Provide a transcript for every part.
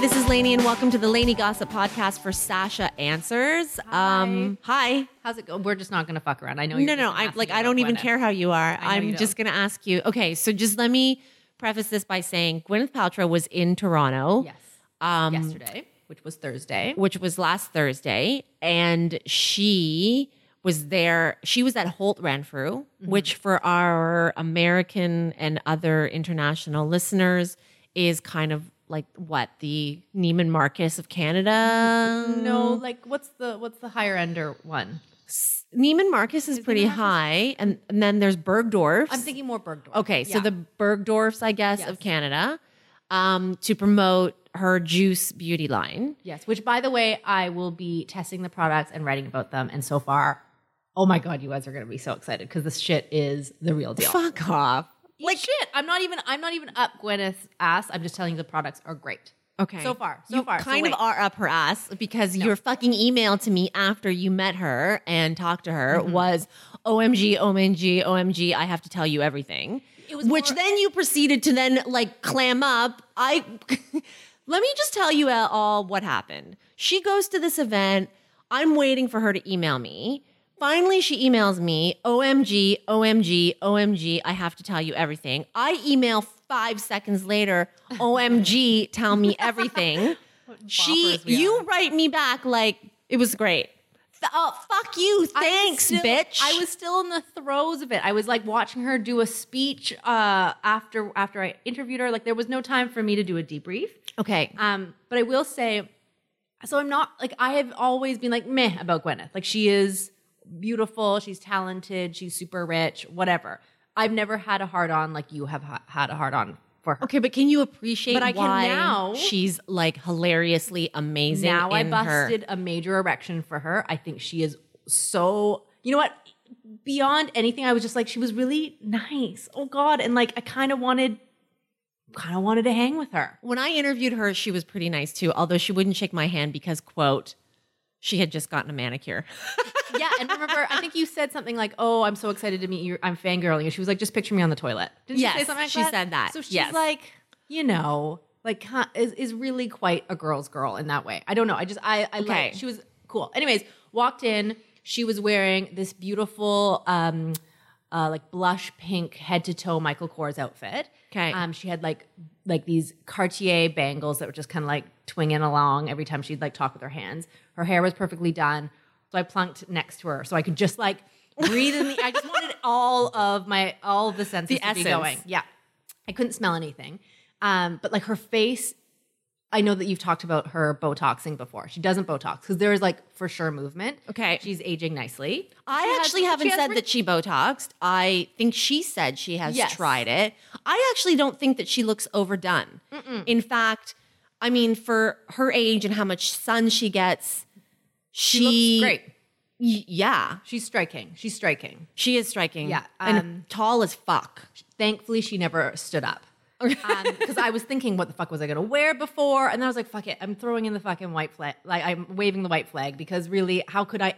This is Lainey, and welcome to the Lainey Gossip Podcast for Sasha Answers. Hi. Um, hi. How's it going? We're just not going to fuck around. I know. No, no, I like. I don't even Gwyneth. care how you are. know I'm you just going to ask you. Okay, so just let me preface this by saying Gwyneth Paltrow was in Toronto. Yes. Um, Yesterday, which was Thursday. which was last Thursday, and she was there. She was at Holt Renfrew, Mm-hmm. which for our American and other international listeners is kind of like what the Neiman Marcus of Canada. No, like what's the what's the higher ender one? Neiman Marcus is pretty Marcus? high, and, and then there's Bergdorf's. I'm thinking more Bergdorf. Okay, so the Bergdorf's, I guess, Yes. of Canada, um, to promote her juice beauty line. yes, which by the way, I will be testing the products and writing about them. And so far, oh my god, you guys are going to be so excited because this shit is the real deal. Fuck off. Like shit, I'm not even I'm not even up Gwyneth's ass. I'm just telling you the products are great. Okay. So far, so you far. So kind of are up her ass because your fucking email to me after you met her and talked to her Mm-hmm. was OMG, OMG, OMG, I have to tell you everything. It was Which more- then you proceeded to then like clam up. I let me just tell you all what happened. She goes to this event. I'm waiting for her to email me. Finally, she emails me, OMG, OMG, OMG, I have to tell you everything. I email five seconds later, OMG, tell me everything. she, you are. write me back like it was great. Oh, fuck you. I Thanks, still- bitch. I was still in the throes of it. I was like watching her do a speech uh, after after I interviewed her. Like there was no time for me to do a debrief. okay. Um, but I will say, so I'm not like I have always been like meh about Gwyneth. Like she is beautiful, she's talented, she's super rich, whatever. I've never had a hard on like you have ha- had a hard on for her. Okay, but can you appreciate But I can why now- she's like hilariously amazing? Now I in her- busted a major erection for her. I think she is so. You know what? Beyond anything, I was just like she was really nice. Oh God, and like I kind of wanted, kind of wanted to hang with her. When I interviewed her, she was pretty nice too, although she wouldn't shake my hand because, quote, she had just gotten a manicure. yeah, and remember, I think you said something like, "Oh, I'm so excited to meet you. I'm fangirling." you." She was like, "Just picture me on the toilet." Didn't Yes, she say something like she that? said that. So she's Yes. like, you know, like is is really quite a girl's girl in that way. I don't know. I just I I Okay. like she was cool. Anyways, walked in. She was wearing this beautiful. um uh, like blush pink head to toe Michael Kors outfit. Okay. Um, she had like like these Cartier bangles that were just kind of like twinging along every time she'd like talk with her hands. Her hair was perfectly done, so I plunked next to her so I could just like breathe in the. I just wanted all of my all of the senses The to be going. Yeah, I couldn't smell anything, um, but like her face. I know that you've talked about her Botoxing before. She doesn't Botox because there is like for sure movement. Okay. she's aging nicely. I She actually she haven't said re- that she Botoxed. I think she said she has Yes. tried it. I actually don't think that she looks overdone. In fact, I mean, for her age and how much sun she gets, she, She looks great. Y- yeah, She's striking. She's striking. she is striking. Yeah, and um, tall as fuck. Thankfully, she never stood up. Because I was thinking, what the fuck was I going to wear before? And then I was like, fuck it. I'm throwing in the fucking white flag. Like, I'm waving the white flag because really, how could I?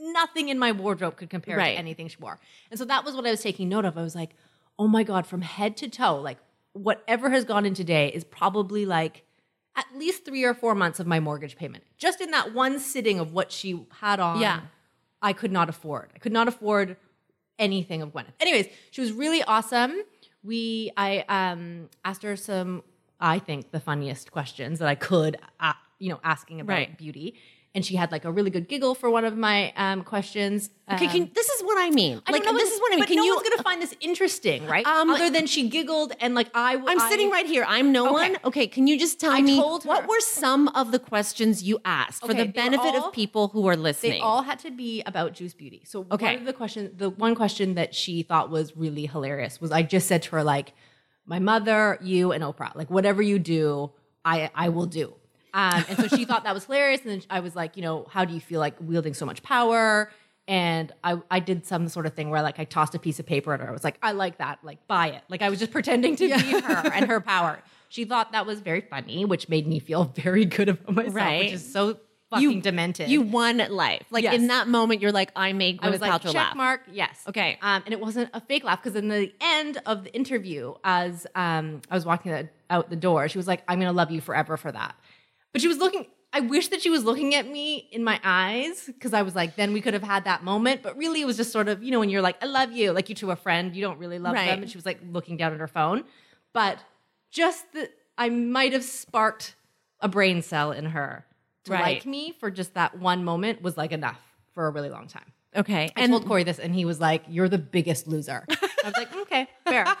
Nothing in my wardrobe could compare Right. to anything she wore. And so that was what I was taking note of. I was like, oh my God, from head to toe, like whatever has gone in today is probably like at least three or four months of my mortgage payment. Just in that one sitting of what she had on. Yeah. I could not afford. I could not afford anything of Gwyneth. Anyways, she was really awesome. We I um asked her some I think the funniest questions that I could uh, you know asking about Right. beauty. And she had like a really good giggle for one of my um, questions. Okay, Um, can, this is what I mean. I like know, this is what I mean. But Can no you? one's gonna find this interesting, right? Um, Other than she giggled and like I. Was. I'm I- sitting right here. I'm no Okay. one. Okay, can you just tell I me what were some of the questions you asked for the benefit all- of people who are listening? They all had to be about Juice Beauty. So Okay. one of the question, the one question that she thought was really hilarious was I just said to her like, my mother, you, and Oprah, like whatever you do, I I will do. Um, and so she thought that was hilarious. And then I was like, you know, how do you feel like wielding so much power? And I, I did some sort of thing where like I tossed a piece of paper at her. I was like, I like that. Like, buy it. Like I was just pretending to be her and her power. She thought that was very funny, which made me feel very good about myself, Right. which is so fucking demented. You won life. Like Yes. in that moment, you're like, I made I was like, Paltrow check laugh. mark, yes. Okay. Um, and it wasn't a fake laugh because in the end of the interview, as um, I was walking the- out the door, she was like, I'm going to love you forever for that. But she was looking, I wish that she was looking at me in my eyes because I was like, then we could have had that moment. But really, it was just sort of, you know, when you're like, I love you, like you to a friend, you don't really love Right. them. And she was like looking down at her phone. But just that I might have sparked a brain cell in her to Right. like me for just that one moment was like enough for a really long time. Okay. I told Corey this, and he was like, "You're the biggest loser." I was like, "Okay, fair."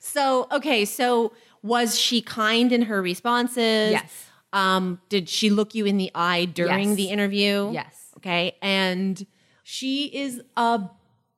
So, okay, so was she kind in her responses? Yes. Um, did she look you in the eye during Yes. the interview? Yes. Okay. And She is a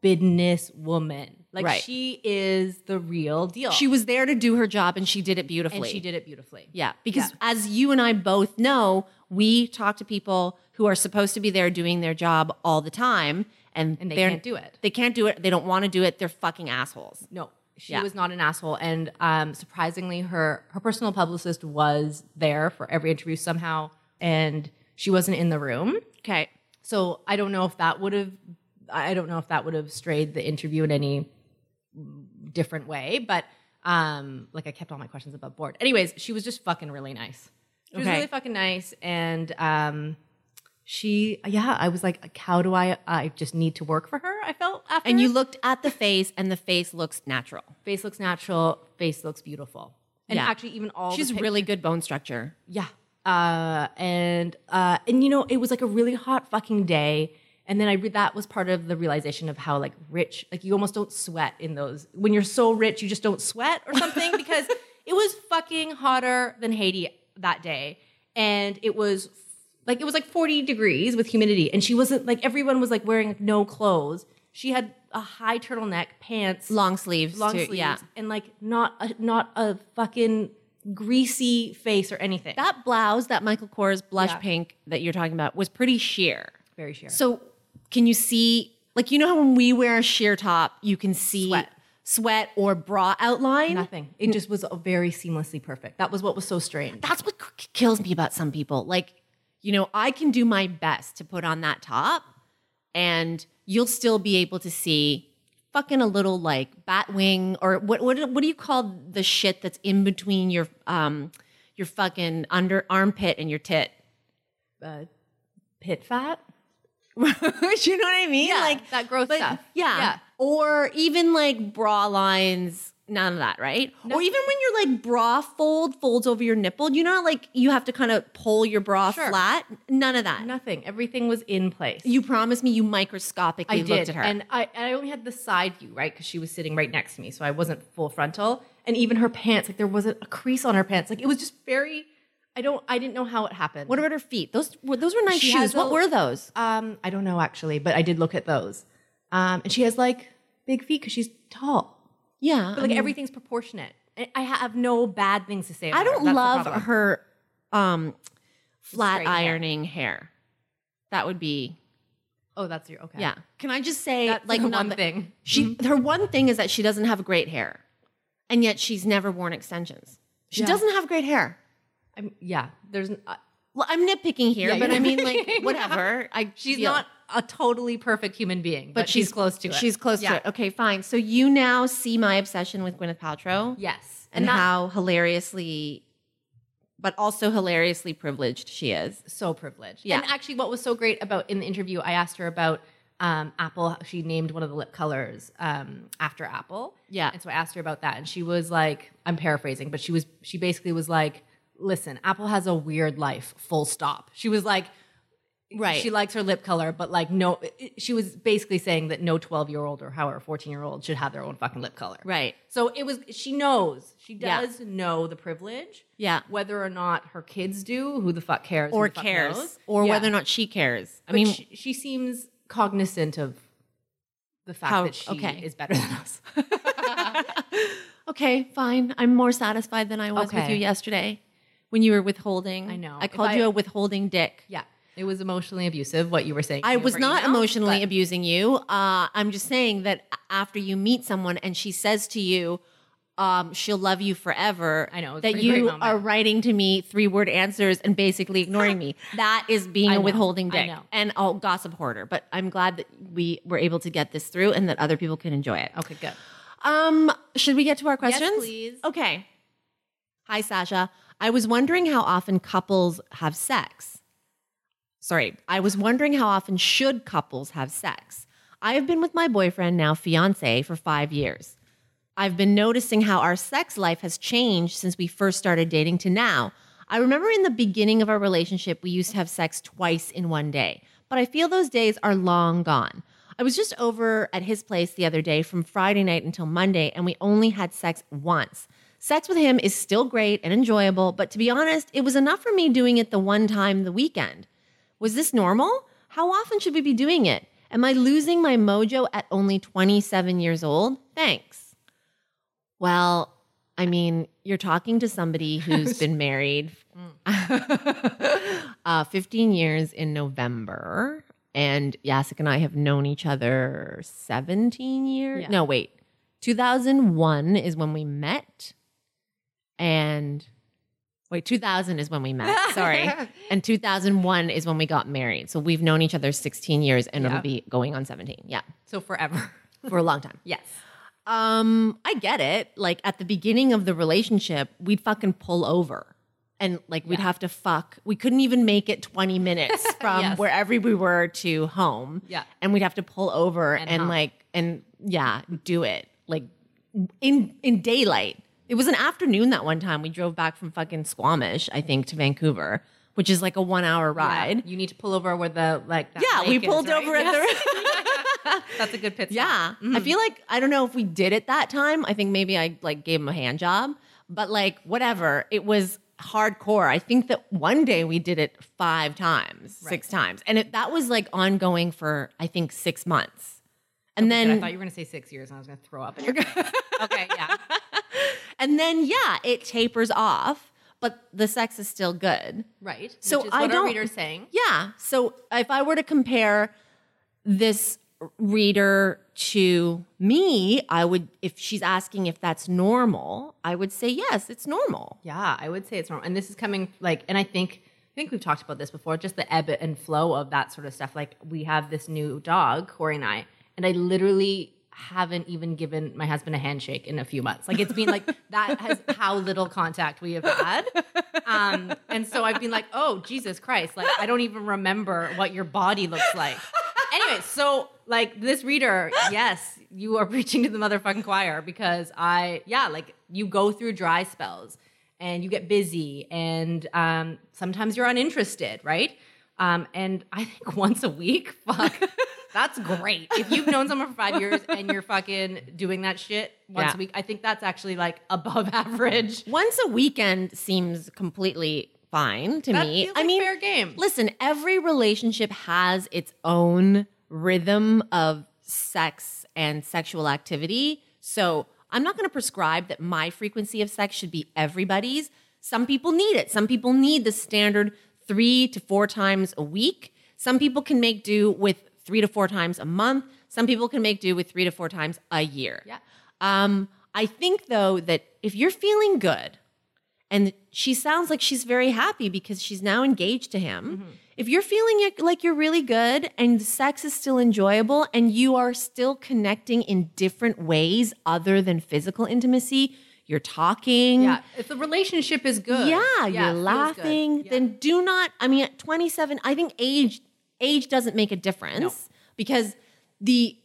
business woman. Like Right. she is the real deal. she was there to do her job and she did it beautifully. and she did it beautifully. Yeah. Because Yeah. as you and I both know, we talk to people who are supposed to be there doing their job all the time and, And they can't do it. They can't do it. They don't want to do it. They're fucking assholes. No, she Yeah. was not an asshole. And um, surprisingly, her her personal publicist was there for every interview somehow, and she wasn't in the room. Okay. So I don't know if that would have. I don't know if that would have strayed the interview in any different way, but um, like I kept all my questions above board. Anyways, she was just fucking really nice. She was really fucking nice, and um, she, yeah, I was like, how do I? I just need to work for her. I felt after, And you looked at the face and the face looks natural. face looks natural, face looks beautiful, and Yeah. actually even all She's really good bone structure. yeah. Uh, and uh, and you know, it was like a really hot fucking day. And then I re- that was part of the realization of how like rich, like you almost don't sweat in those. When you're so rich, you just don't sweat or something because it was fucking hotter than Haiti that day, and it was like it was like 40 degrees with humidity, and she wasn't like everyone was like wearing no clothes. She had a high turtleneck, pants, Long sleeves. long too. sleeves, Yeah. and like not a, not a fucking greasy face or anything. That blouse, that Michael Kors blush Yeah. pink that you're talking about, was pretty sheer. very sheer. So can you see, like, you know how when we wear a sheer top, you can see Sweat. sweat or bra outline? Nothing. It just was a very seamlessly perfect. That was what was so strange. That's what kills me about some people. Like, you know, I can do my best to put on that top and you'll still be able to see fucking a little like bat wing or what what what do you call the shit that's in between your um your fucking under armpit and your tit? Uh, pit fat. you know what I mean? Yeah, like that gross stuff. Yeah. Yeah. Or even like bra lines, none of that, right? Or even when your like bra fold folds over your nipple, you know, like you have to kind of pull your bra Sure. flat. None of that. Nothing. Everything was in place. You promised me you microscopically I looked at her. and I and I only had the side view, right? Because she was sitting right next to me, so I wasn't full frontal. And even her pants, like there wasn't a crease on her pants. Like it was just very. I don't. I didn't know how it happened. what about her feet? Those were those were nice She shoes. has What were those? Um, I don't know actually, but I did look at those. Um, and she has like big feet because she's tall. Yeah. But like everything's proportionate. I I have no bad things to say. About I don't her. Love her um flat Straight ironing hair. That would be Oh, that's your okay. yeah. Can I just say That's like one thing. She her one thing is that she doesn't have great hair, and yet she's never worn extensions. She Yeah. doesn't have great hair. I'm, yeah. There's. Uh, Well, I'm nitpicking here, Yeah, but I mean, like whatever. I she's feel- not a totally perfect human being, but, she's, close to it. She's close Yeah. to it. Okay, fine. So you now see my obsession with Gwyneth Paltrow, Yes, and that- how hilariously, but also hilariously privileged she is. so privileged. Yeah. And actually, what was so great about in the interview, I asked her about um, Apple. She named one of the lip colors um, after Apple. Yeah. And so I asked her about that, and she was like, I'm paraphrasing, but she was she basically was like, listen, Apple has a weird life. Full stop. She was like. Right. She likes her lip color, but like no, she was basically saying that no 12 year old or however 14 year old should have their own fucking lip color. Right. So it was, she knows, she Yeah. does know the privilege. Yeah. Whether or not her kids do, who the fuck cares? Or fuck cares. knows? Or Yeah. whether or not she cares. I But mean, she, she seems cognizant of the fact How- that she okay. is better than us. okay, fine. I'm more satisfied than I was with you yesterday when you were withholding. I know. I called I- you a withholding dick. yeah. It was emotionally abusive, what you were saying. I was not email, emotionally but- abusing you. Uh, I'm just saying that after you meet someone and she says to you, um, she'll love you forever. I know, it was a that you are writing to me three word answers and basically ignoring me. That is being I a know, withholding dick and a gossip hoarder. But I'm glad that we were able to get this through and that other people can enjoy it. Okay, good. Um, should we get to our questions? Yes, please. Okay. Hi, Sasha. I was wondering how often couples have sex. Sorry, I was wondering how often should couples have sex. I have been with my boyfriend, now fiance, for five years. I've been noticing how our sex life has changed since we first started dating to now. I remember in the beginning of our relationship, we used to have sex twice in one day, but I feel those days are long gone. I was just over at his place the other day from Friday night until Monday, and we only had sex once. Sex with him is still great and enjoyable, but to be honest, it was enough for me doing it the one time the weekend. Was this normal? How often should we be doing it? Am I losing my mojo at only 27 years old? Thanks. Well, I mean, you're talking to somebody who's been married uh, 15 years in November. And Yasik and I have known each other 17 years. Yeah. No, wait. 2001 is when we met. And wait, 2000 is when we met. Sorry. and 2001 is when we got married. So we've known each other 16 years and Yeah. it'll be going on 17. Yeah. So forever. For a long time. yes. Um, I get it. Like at the beginning of the relationship, we'd fucking pull over. And like we'd Yeah. have to fuck. We couldn't even make it 20 minutes from Yes. wherever we were to home. Yeah. And we'd have to pull over And and, like and yeah, do it. Like in in daylight. It was an afternoon that one time. We drove back from fucking Squamish, I think, to Vancouver, which is like a one hour ride. Yeah. You need to pull over where the like. Yeah, we lake is, pulled right? over at the That's a good pit stop. Yeah. I mm-hmm. feel like I don't know if we did it that time. I think maybe I like gave him a hand job, but like whatever. It was hardcore. I think that one day we did it 5 times, 6 times. And it, that was like ongoing for I think 6 months. And Good. I thought you were going to say six years, and I was going to throw up. In your face. okay, yeah. And then yeah, it tapers off, but the sex is still good. Right. So I don't- reader's saying. Yeah. So if I were to compare this reader to me, I would, if she's asking if that's normal, I would say yes, it's normal. Yeah, I would say it's normal. And this is coming like, and I think I think we've talked about this before, just the ebb and flow of that sort of stuff. Like we have this new dog, Corey and I, and I literally haven't even given my husband a handshake in a few months. Like it's been like that has how little contact we have had. Um, and so I've been like, oh Jesus Christ, like I don't even remember what your body looks like. Anyway, so like this reader, yes, you are preaching to the motherfucking choir because I, yeah, like you go through dry spells and you get busy and um, sometimes you're uninterested, right? Um, and I think once a week, fuck, that's great. If you've known someone for five years and you're fucking doing that shit once Yeah. a week, I think that's actually like above average. Once a weekend seems completely fine to That me. feels I mean, fair game. listen, every relationship has its own rhythm of sex and sexual activity. So I'm not going to prescribe that my frequency of sex should be everybody's. Some people need it. Some people need the standard three to four times a week. Some people can make do with three to four times a month. Some people can make do with three to four times a year. Yeah. Um, I think though that if you're feeling good, and she sounds like she's very happy because she's now engaged to him. If you're feeling like you're really good and sex is still enjoyable and you are still connecting in different ways other than physical intimacy, you're talking. Yeah, if the relationship is good, Yeah, it you're laughing. Yeah. Then do not. I mean, at 27, I think age age doesn't make a difference because the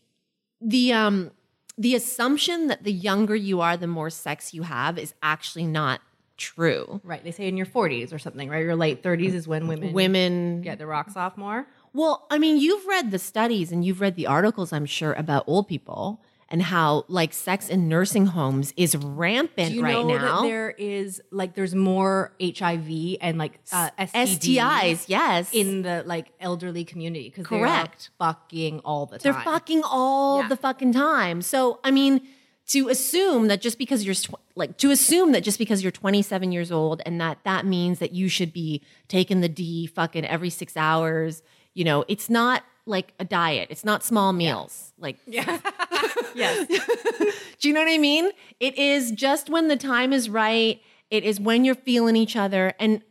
the um the assumption that the younger you are, the more sex you have is actually not true. right, they say in your 40s or something, right? Your late 30s is when women Women get the rocks off more. Well, I mean, you've read the studies and you've read the articles, I'm sure, about old people and how like sex in nursing homes is rampant Do you right know now. that there is like there's more HIV and like uh, STDs STIs, yes. in the like elderly community because they're Correct. fucking all the time. They're fucking all Yeah. the fucking time. So, I mean, to assume that just because you're tw- like to assume that just because you're 27 years old and that that means that you should be taking the D fucking every 6 hours, you know, it's not like a diet. It's not small meals. Like Yeah. yes. Do you know what I mean? It is just when the time is right. It is when you're feeling each other and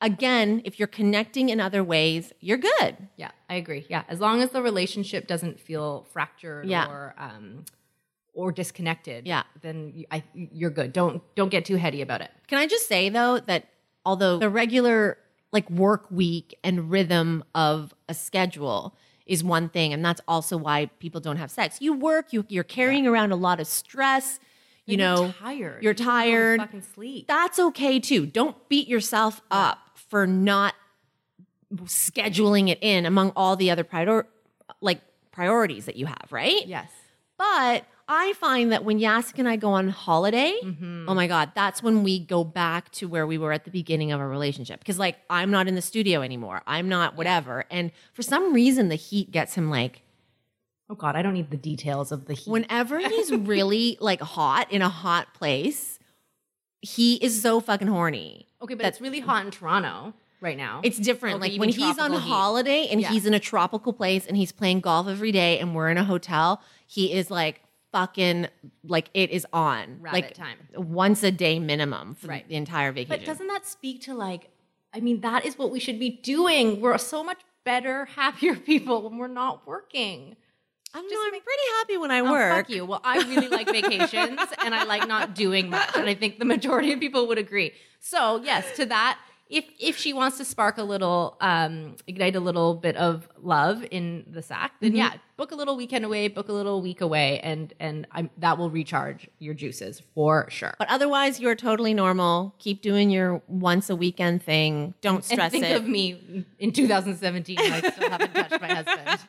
again, if you're connecting in other ways, you're good. Yeah, I agree. Yeah, as long as the relationship doesn't feel fractured Yeah. or um, or disconnected, Yeah. then you, I, you're good. Don't don't get too heady about it. Can I just say though that although the regular like work week and rhythm of a schedule is one thing, and that's also why people don't have sex. You work, you you're carrying around a lot of stress. You You're know, tired. You're You don't go to tired. Fucking sleep. That's okay too. Don't beat yourself up for not scheduling it in among all the other prior like priorities that you have, right? yes. But I find that when Yasik and I go on holiday, Mm-hmm. oh my God, that's when we go back to where we were at the beginning of our relationship. Because, like, I'm not in the studio anymore. I'm not whatever. And for some reason, the heat gets him like, Oh God, I don't need the details of the heat. whenever he's really like hot in a hot place, he is so fucking horny. okay, but it's really hot in Toronto right now. It's different. Okay, like when he's on heat. holiday and Yeah. he's in a tropical place and he's playing golf every day and we're in a hotel, he is like fucking like it is on. Rabbit like time. Once a day minimum for Right. the entire vacation. But doesn't that speak to like? I mean, that is what we should be doing. We're so much better, happier people when we're not working. I don't just know. I'm make- pretty happy when I Oh, work. fuck you. Well, I really like vacations and I like not doing much. And I think the majority of people would agree. So, yes, to that, if if she wants to spark a little, um, ignite a little bit of love in the sack, then yeah, book a little weekend away, book a little week away, and and I'm, that will recharge your juices for sure. But otherwise, you're totally normal. Keep doing your once a weekend thing. Don't stress and think it. of me in 2017. I still haven't touched my husband.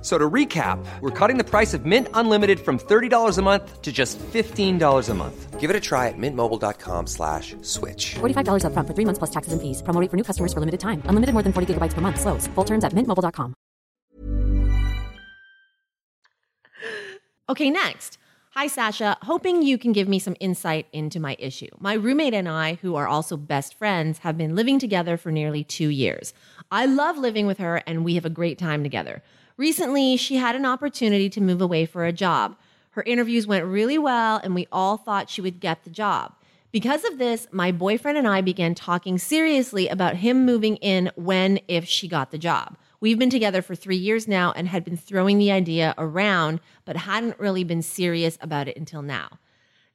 F- So to recap, we're cutting the price of Mint Unlimited from $30 a month to just $15 a month. Give it a try at mintmobile.com slash switch. $45 upfront for three months plus taxes and fees. Promo rate for new customers for limited time. Unlimited more than 40 gigabytes per month. Slows. Full terms at mintmobile.com. Okay, next. Hi, Sasha. Hoping you can give me some insight into my issue. My roommate and I, who are also best friends, have been living together for nearly two years. I love living with her and we have a great time together. Recently, she had an opportunity to move away for a job. Her interviews went really well and we all thought she would get the job. Because of this, my boyfriend and I began talking seriously about him moving in when, if she got the job. We've been together for three years now and had been throwing the idea around, but hadn't really been serious about it until now.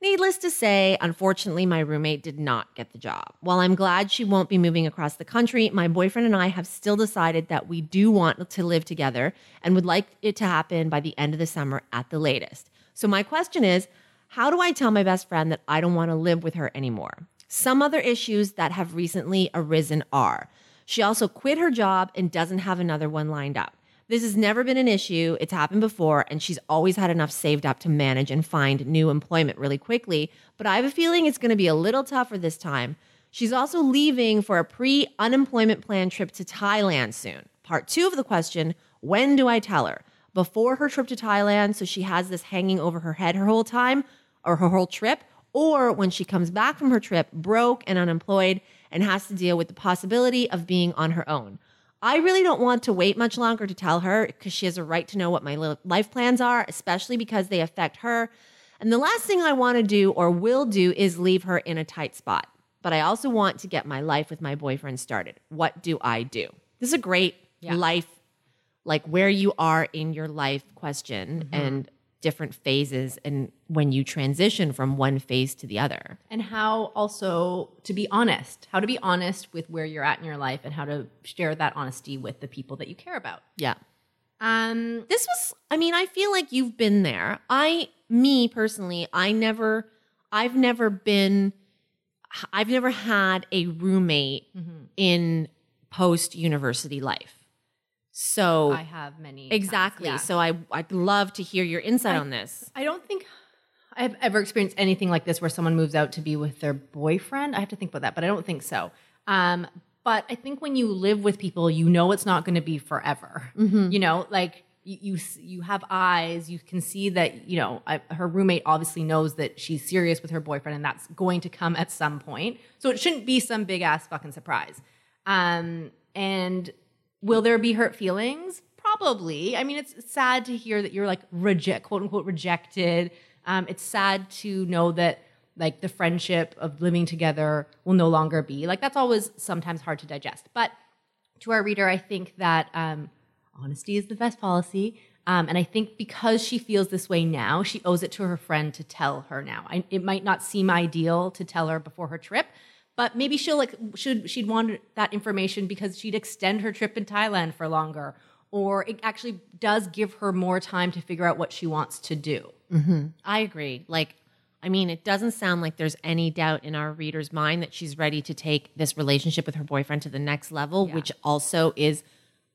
Needless to say, unfortunately, my roommate did not get the job. While I'm glad she won't be moving across the country, my boyfriend and I have still decided that we do want to live together and would like it to happen by the end of the summer at the latest. So, my question is how do I tell my best friend that I don't want to live with her anymore? Some other issues that have recently arisen are she also quit her job and doesn't have another one lined up. This has never been an issue. It's happened before, and she's always had enough saved up to manage and find new employment really quickly. But I have a feeling it's going to be a little tougher this time. She's also leaving for a pre unemployment plan trip to Thailand soon. Part two of the question when do I tell her? Before her trip to Thailand, so she has this hanging over her head her whole time or her whole trip, or when she comes back from her trip broke and unemployed and has to deal with the possibility of being on her own. I really don't want to wait much longer to tell her because she has a right to know what my life plans are, especially because they affect her. And the last thing I want to do or will do is leave her in a tight spot. But I also want to get my life with my boyfriend started. What do I do? This is a great life, like where you are in your life question. Mm-hmm. And different phases and when you transition from one phase to the other. and how also to be honest, how to be honest with where you're at in your life and how to share that honesty with the people that you care about. Yeah. Um, This was, I mean, I feel like you've been there. I, me personally, I never, I've never been, I've never had a roommate in post university life. So, I have many exactly. yeah. So, I, I'd love to hear your insight I- on this. I don't think I've ever experienced anything like this where someone moves out to be with their boyfriend. I have to think about that, but I don't think so. Um, but I think when you live with people, you know it's not going to be forever. You know, like you, you you have eyes. You can see that you know I, her roommate obviously knows that she's serious with her boyfriend, and that's going to come at some point. So it shouldn't be some big ass fucking surprise. Um, and will there be hurt feelings? Probably. I mean, it's sad to hear that you're like reject, quote unquote, rejected. Um, it's sad to know that like the friendship of living together will no longer be like that's always sometimes hard to digest. But to our reader, I think that um, honesty is the best policy. Um, and I think because she feels this way now, she owes it to her friend to tell her now. I, it might not seem ideal to tell her before her trip, but maybe she'll like should she'd want that information because she'd extend her trip in Thailand for longer, or it actually does give her more time to figure out what she wants to do. I agree. Like, I mean, it doesn't sound like there's any doubt in our reader's mind that she's ready to take this relationship with her boyfriend to the next level, which also is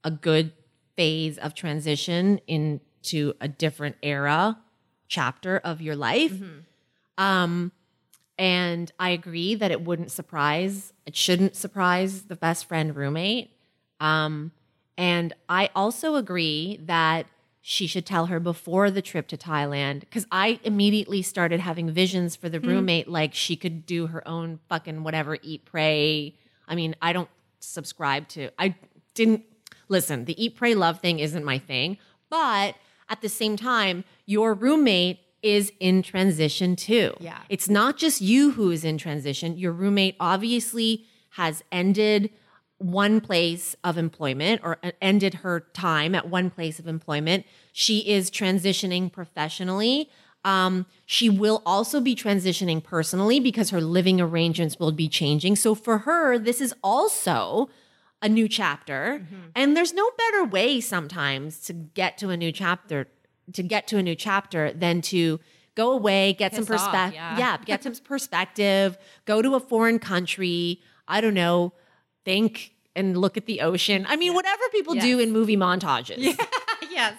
a good phase of transition into a different era chapter of your life. Um, and I agree that it wouldn't surprise, it shouldn't surprise the best friend roommate. Um, and I also agree that she should tell her before the trip to Thailand because I immediately started having visions for the roommate, like she could do her own fucking whatever, eat, pray. I mean, I don't subscribe to, I didn't listen, the eat, pray, love thing isn't my thing. But at the same time, your roommate is in transition too. Yeah. It's not just you who is in transition. Your roommate obviously has ended one place of employment or uh, ended her time at one place of employment. She is transitioning professionally. Um, she will also be transitioning personally because her living arrangements will be changing. So for her, this is also a new chapter. And there's no better way sometimes to get to a new chapter to get to a new chapter than to go away, get some Piss off, perspective. yeah. yeah, get some perspective, go to a foreign country, I don't know, think and look at the ocean. I mean, whatever people do in movie montages, yes.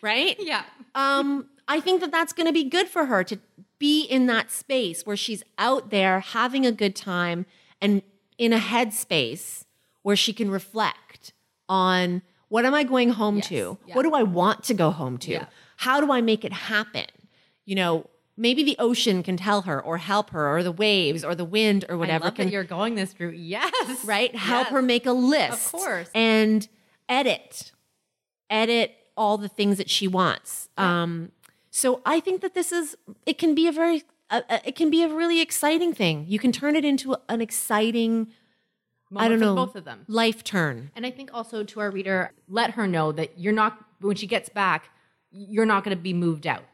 right? Yeah. um, I think that that's going to be good for her to be in that space where she's out there having a good time and in a headspace where she can reflect on what am I going home to? yeah. What do I want to go home to? Yeah. How do I make it happen? You know, maybe the ocean can tell her or help her or the waves or the wind or whatever I love can that you're going this route. Yes. right? Help Yes. her make a list. Of course. And edit. Edit all the things that she wants. Um, so I think that this is it can be a very uh, uh, it can be a really exciting thing. You can turn it into an exciting I don't know both of them. life turn. And I think also to our reader, let her know that you're not when she gets back, you're not going to be moved out.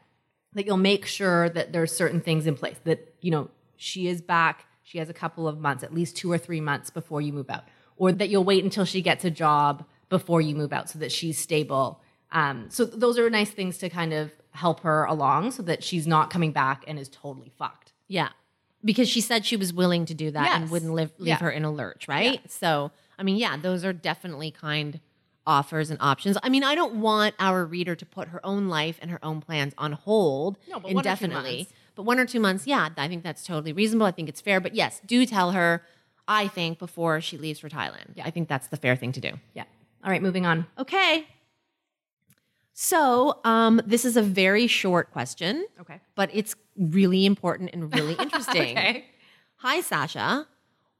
That you'll make sure that there's certain things in place. That you know she is back. She has a couple of months, at least two or three months before you move out, or that you'll wait until she gets a job before you move out, so that she's stable. Um, so those are nice things to kind of help her along, so that she's not coming back and is totally fucked. Yeah. Because she said she was willing to do that and wouldn't live, leave Yeah. her in a lurch, right? So, I mean, yeah, those are definitely kind offers and options. I mean, I don't want our reader to put her own life and her own plans on hold No, but one indefinitely. months. But one or two months, yeah, I think that's totally reasonable. I think it's fair. But yes, do tell her, I think, before she leaves for Thailand. Yeah. I think that's the fair thing to do. Yeah. All right, moving on. Okay. So, um, this is a very short question, Okay. but it's really important and really interesting. Okay. Hi, Sasha.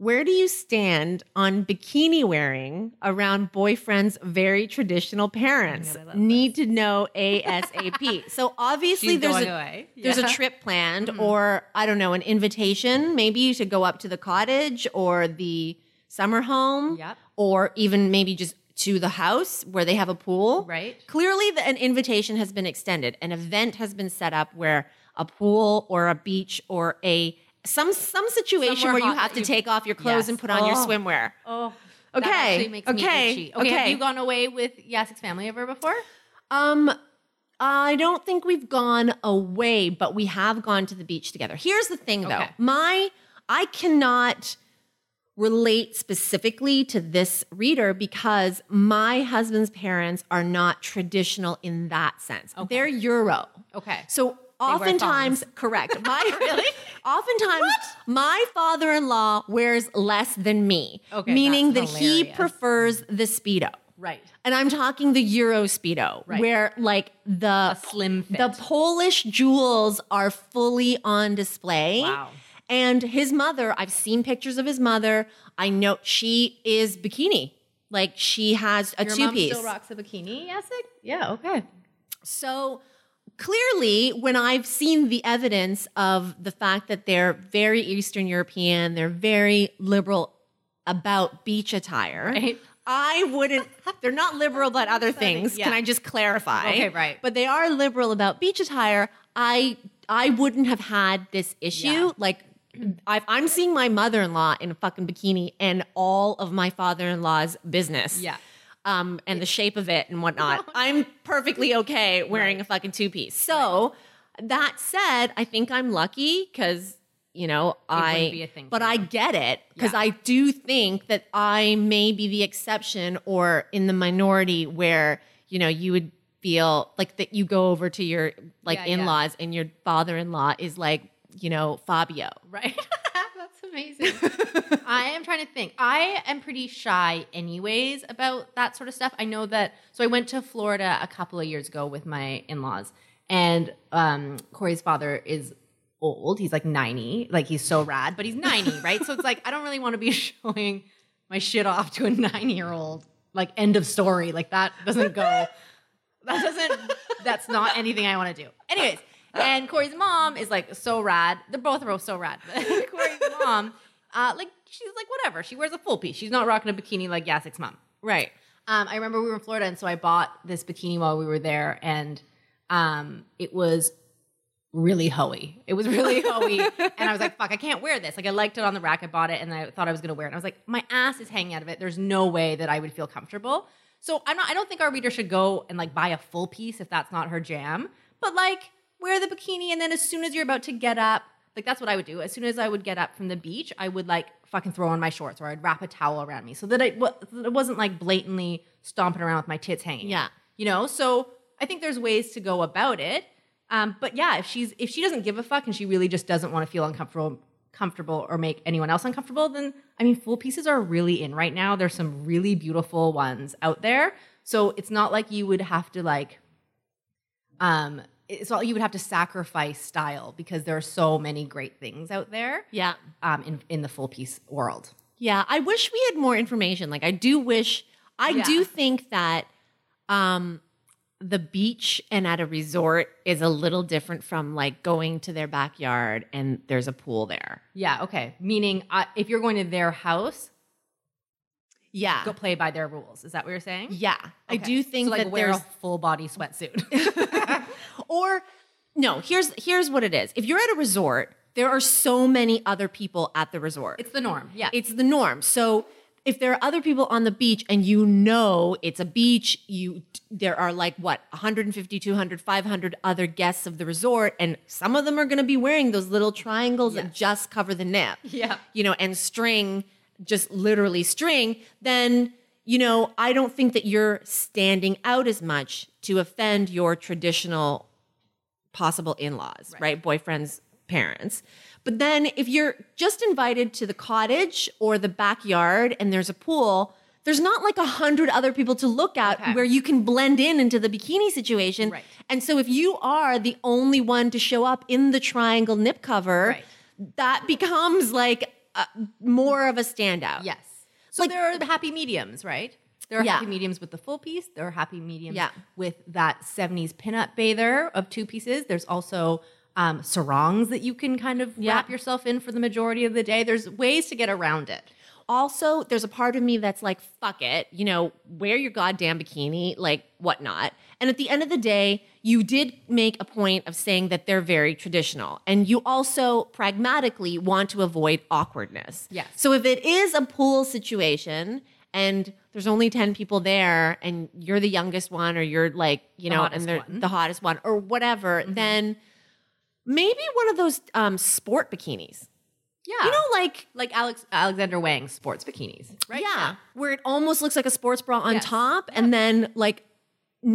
Where do you stand on bikini wearing around boyfriend's very traditional parents? Love Need to know ASAP. so obviously She's there's a away. there's a Yeah. Mm-hmm. trip planned or I don't know, an invitation maybe to go up to the cottage or the summer home Yep. or even maybe just to the house where they have a pool. Right. Clearly, the, an invitation has been extended. An event has been set up where a pool or a beach or a some some situation Somewhere where you have to you- take off your clothes Yes. and put on your Oh. swimwear. Oh, Okay, That actually makes me okay. Okay, okay. have you gone away with Yasik's family ever before? Um, I don't think we've gone away, but we have gone to the beach together. Here's the thing though. Okay. My I cannot relate specifically to this reader because my husband's parents are not traditional in that sense. They're Euro. Okay. So oftentimes, correct. My really, oftentimes, my father-in-law wears less than me, Okay, meaning that that's he prefers the speedo. Right. And I'm talking the Euro Speedo, Right. where like the slim fit. the Polish jewels are fully on display. Wow. And his mother, I've seen pictures of his mother. I know she is bikini. Like she has a Your two mom piece. still rocks a bikini, Yasik? Yeah, okay. So clearly, when I've seen the evidence of the fact that they're very Eastern European, they're very liberal about beach attire. Right. I wouldn't, they're not liberal about other things. yeah. Can I just clarify? Okay, right. But they are liberal about beach attire. I I wouldn't have had this issue. Yeah. Like I've, I'm seeing my mother-in-law in a fucking bikini and all of my father-in-law's business Yeah. Um, and the shape of it and whatnot. I'm perfectly okay wearing a fucking two piece. So that said, I think I'm lucky because you know I. be a thing but I get it because Yeah. I do think that I may be the exception or in the minority where you know you would feel like that you go over to your like Yeah, yeah. in-laws and your father-in-law is like you know Fabio. Right. That's amazing. I am trying to think. I am pretty shy, anyways, about that sort of stuff. I know that. So I went to Florida a couple of years ago with my in laws, and um, Corey's father is old. He's like 90. Like he's so rad, but he's 90, right? So it's like, I don't really want to be showing my shit off to a nine year old. Like, end of story. Like, that doesn't go. That doesn't, that's not anything I want to do. Anyways, and Corey's mom is like so rad. They're both are so rad. Corey's mom, uh, like, she's like, whatever. She wears a full piece. She's not rocking a bikini like Yasik's mom. Right. Um, I remember we were in Florida, and so I bought this bikini while we were there, and um, it was really hoey. It was really hoey, and I was like, "Fuck, I can't wear this." Like, I liked it on the rack. I bought it, and I thought I was gonna wear it. And I was like, "My ass is hanging out of it. There's no way that I would feel comfortable." So I'm not. I don't think our reader should go and like buy a full piece if that's not her jam. But like, wear the bikini, and then as soon as you're about to get up. Like that's what I would do. As soon as I would get up from the beach, I would like fucking throw on my shorts or I'd wrap a towel around me so that it, wa- that it wasn't like blatantly stomping around with my tits hanging. Yeah. You know, so I think there's ways to go about it. Um, but yeah, if she's if she doesn't give a fuck and she really just doesn't want to feel uncomfortable comfortable or make anyone else uncomfortable, then I mean full pieces are really in right now. There's some really beautiful ones out there. So it's not like you would have to like um not you would have to sacrifice style because there are so many great things out there Yeah. um in in the full piece world. Yeah, I wish we had more information. Like I do wish I Yeah. do think that um the beach and at a resort is a little different from like going to their backyard and there's a pool there. Yeah, okay. Meaning uh, if you're going to their house, Yeah. go play by their rules. Is that what you're saying? Yeah. I do think so, like that wear there's a full body sweatsuit. or no, here's here's what it is. If you're at a resort, there are so many other people at the resort. it's the norm. Yeah. It's the norm. So if there are other people on the beach and you know it's a beach, you there are like what 150, 200, 500 other guests of the resort and some of them are going to be wearing those little triangles that just cover the nip. Yeah. You know, and string just literally string, then you know, I don't think that you're standing out as much to offend your traditional possible in-laws, right. Boyfriend's parents. But then if you're just invited to the cottage or the backyard and there's a pool, there's not like a hundred other people to look at Okay. where you can blend in into the bikini situation. Right. And so if you are the only one to show up in the triangle nip cover, Right. that becomes like a, more of a standout. yes. So Like- there are happy mediums, right? There are Yeah. happy mediums with the full piece. There are happy mediums Yeah. with that 70s pinup bather of two pieces. There's also um, sarongs that you can kind of Yeah. wrap yourself in for the majority of the day. There's ways to get around it. also, there's a part of me that's like, fuck it, you know, wear your goddamn bikini, like whatnot. And at the end of the day, you did make a point of saying that they're very traditional. And you also pragmatically want to avoid awkwardness. Yes. So if it is a pool situation and there's only 10 people there and you're the youngest one or you're like, you know, hottest and they're one. the hottest one or whatever, then maybe one of those um, sport bikinis. Yeah. You know, like like Alex Alexander Wang sports bikinis, right? yeah, where it almost looks like a sports bra on Yes. top and then like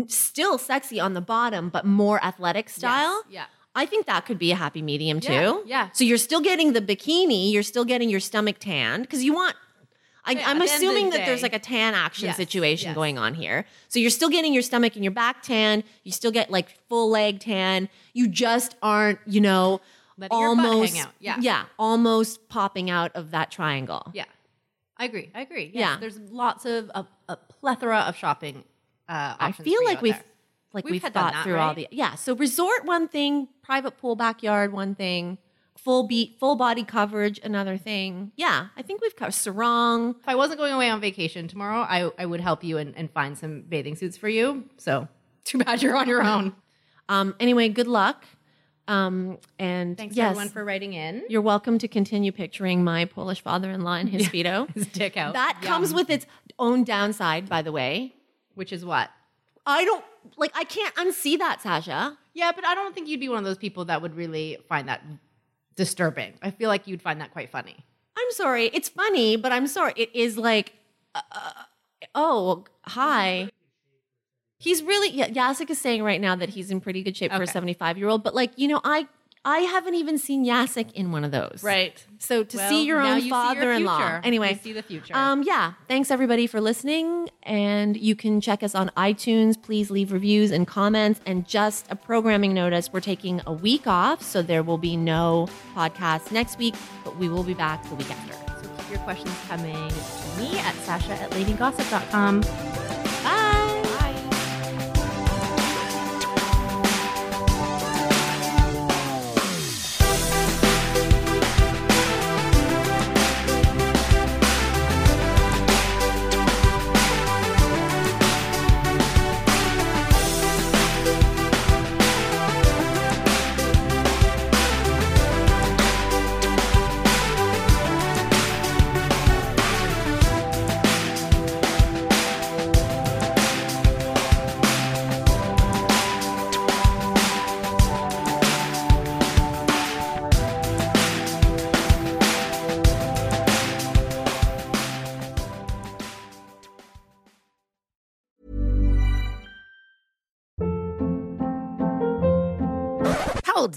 still sexy on the bottom, but more athletic style. yeah. I think that could be a happy medium too. Yeah, yeah. So you're still getting the bikini, you're still getting your stomach tanned because you want. I, Yeah, I'm at the end of the assuming that there's like a tan action Yes, situation yes. going on here. So you're still getting your stomach and your back tan. You still get like full leg tan. You just aren't, you know, Letting your butt hang almost out. Yeah. yeah, almost popping out of that triangle. Yeah, I agree. I agree. Yes, Yeah. there's lots of a, a plethora of shopping. Uh, I feel like we've there. like We've we've, thought that, through all the yeah. So resort one thing, private pool backyard one thing, full beat full body coverage another thing. Yeah, I think we've covered sarong. If I wasn't going away on vacation tomorrow, I, I would help you and, and find some bathing suits for you. So too bad you're on your own. Um, anyway, good luck. Um, and Thanks yes, everyone for writing in. you're welcome to continue picturing my Polish father-in-law in his speedo. His dick out. That comes with its own downside, by the way. Which is what? I don't like. I can't unsee that, Sasha. Yeah, but I don't think you'd be one of those people that would really find that disturbing. I feel like you'd find that quite funny. I'm sorry. It's funny, but I'm sorry. It is like, uh, oh, hi. He's really, yeah, Yasik is saying right now that he's in pretty good shape for a 75 year old, but like, you know, I, I haven't even seen Yasik in one of those. Right. So to Well, see your own you father-in-law. Anyway, You see the future. Um, yeah. Thanks everybody for listening, and you can check us on iTunes. Please leave reviews and comments. And just a programming notice: we're taking a week off, so there will be no podcast next week, but we will be back the week after. So keep your questions coming to me at Sasha at ladygossip.com. Bye.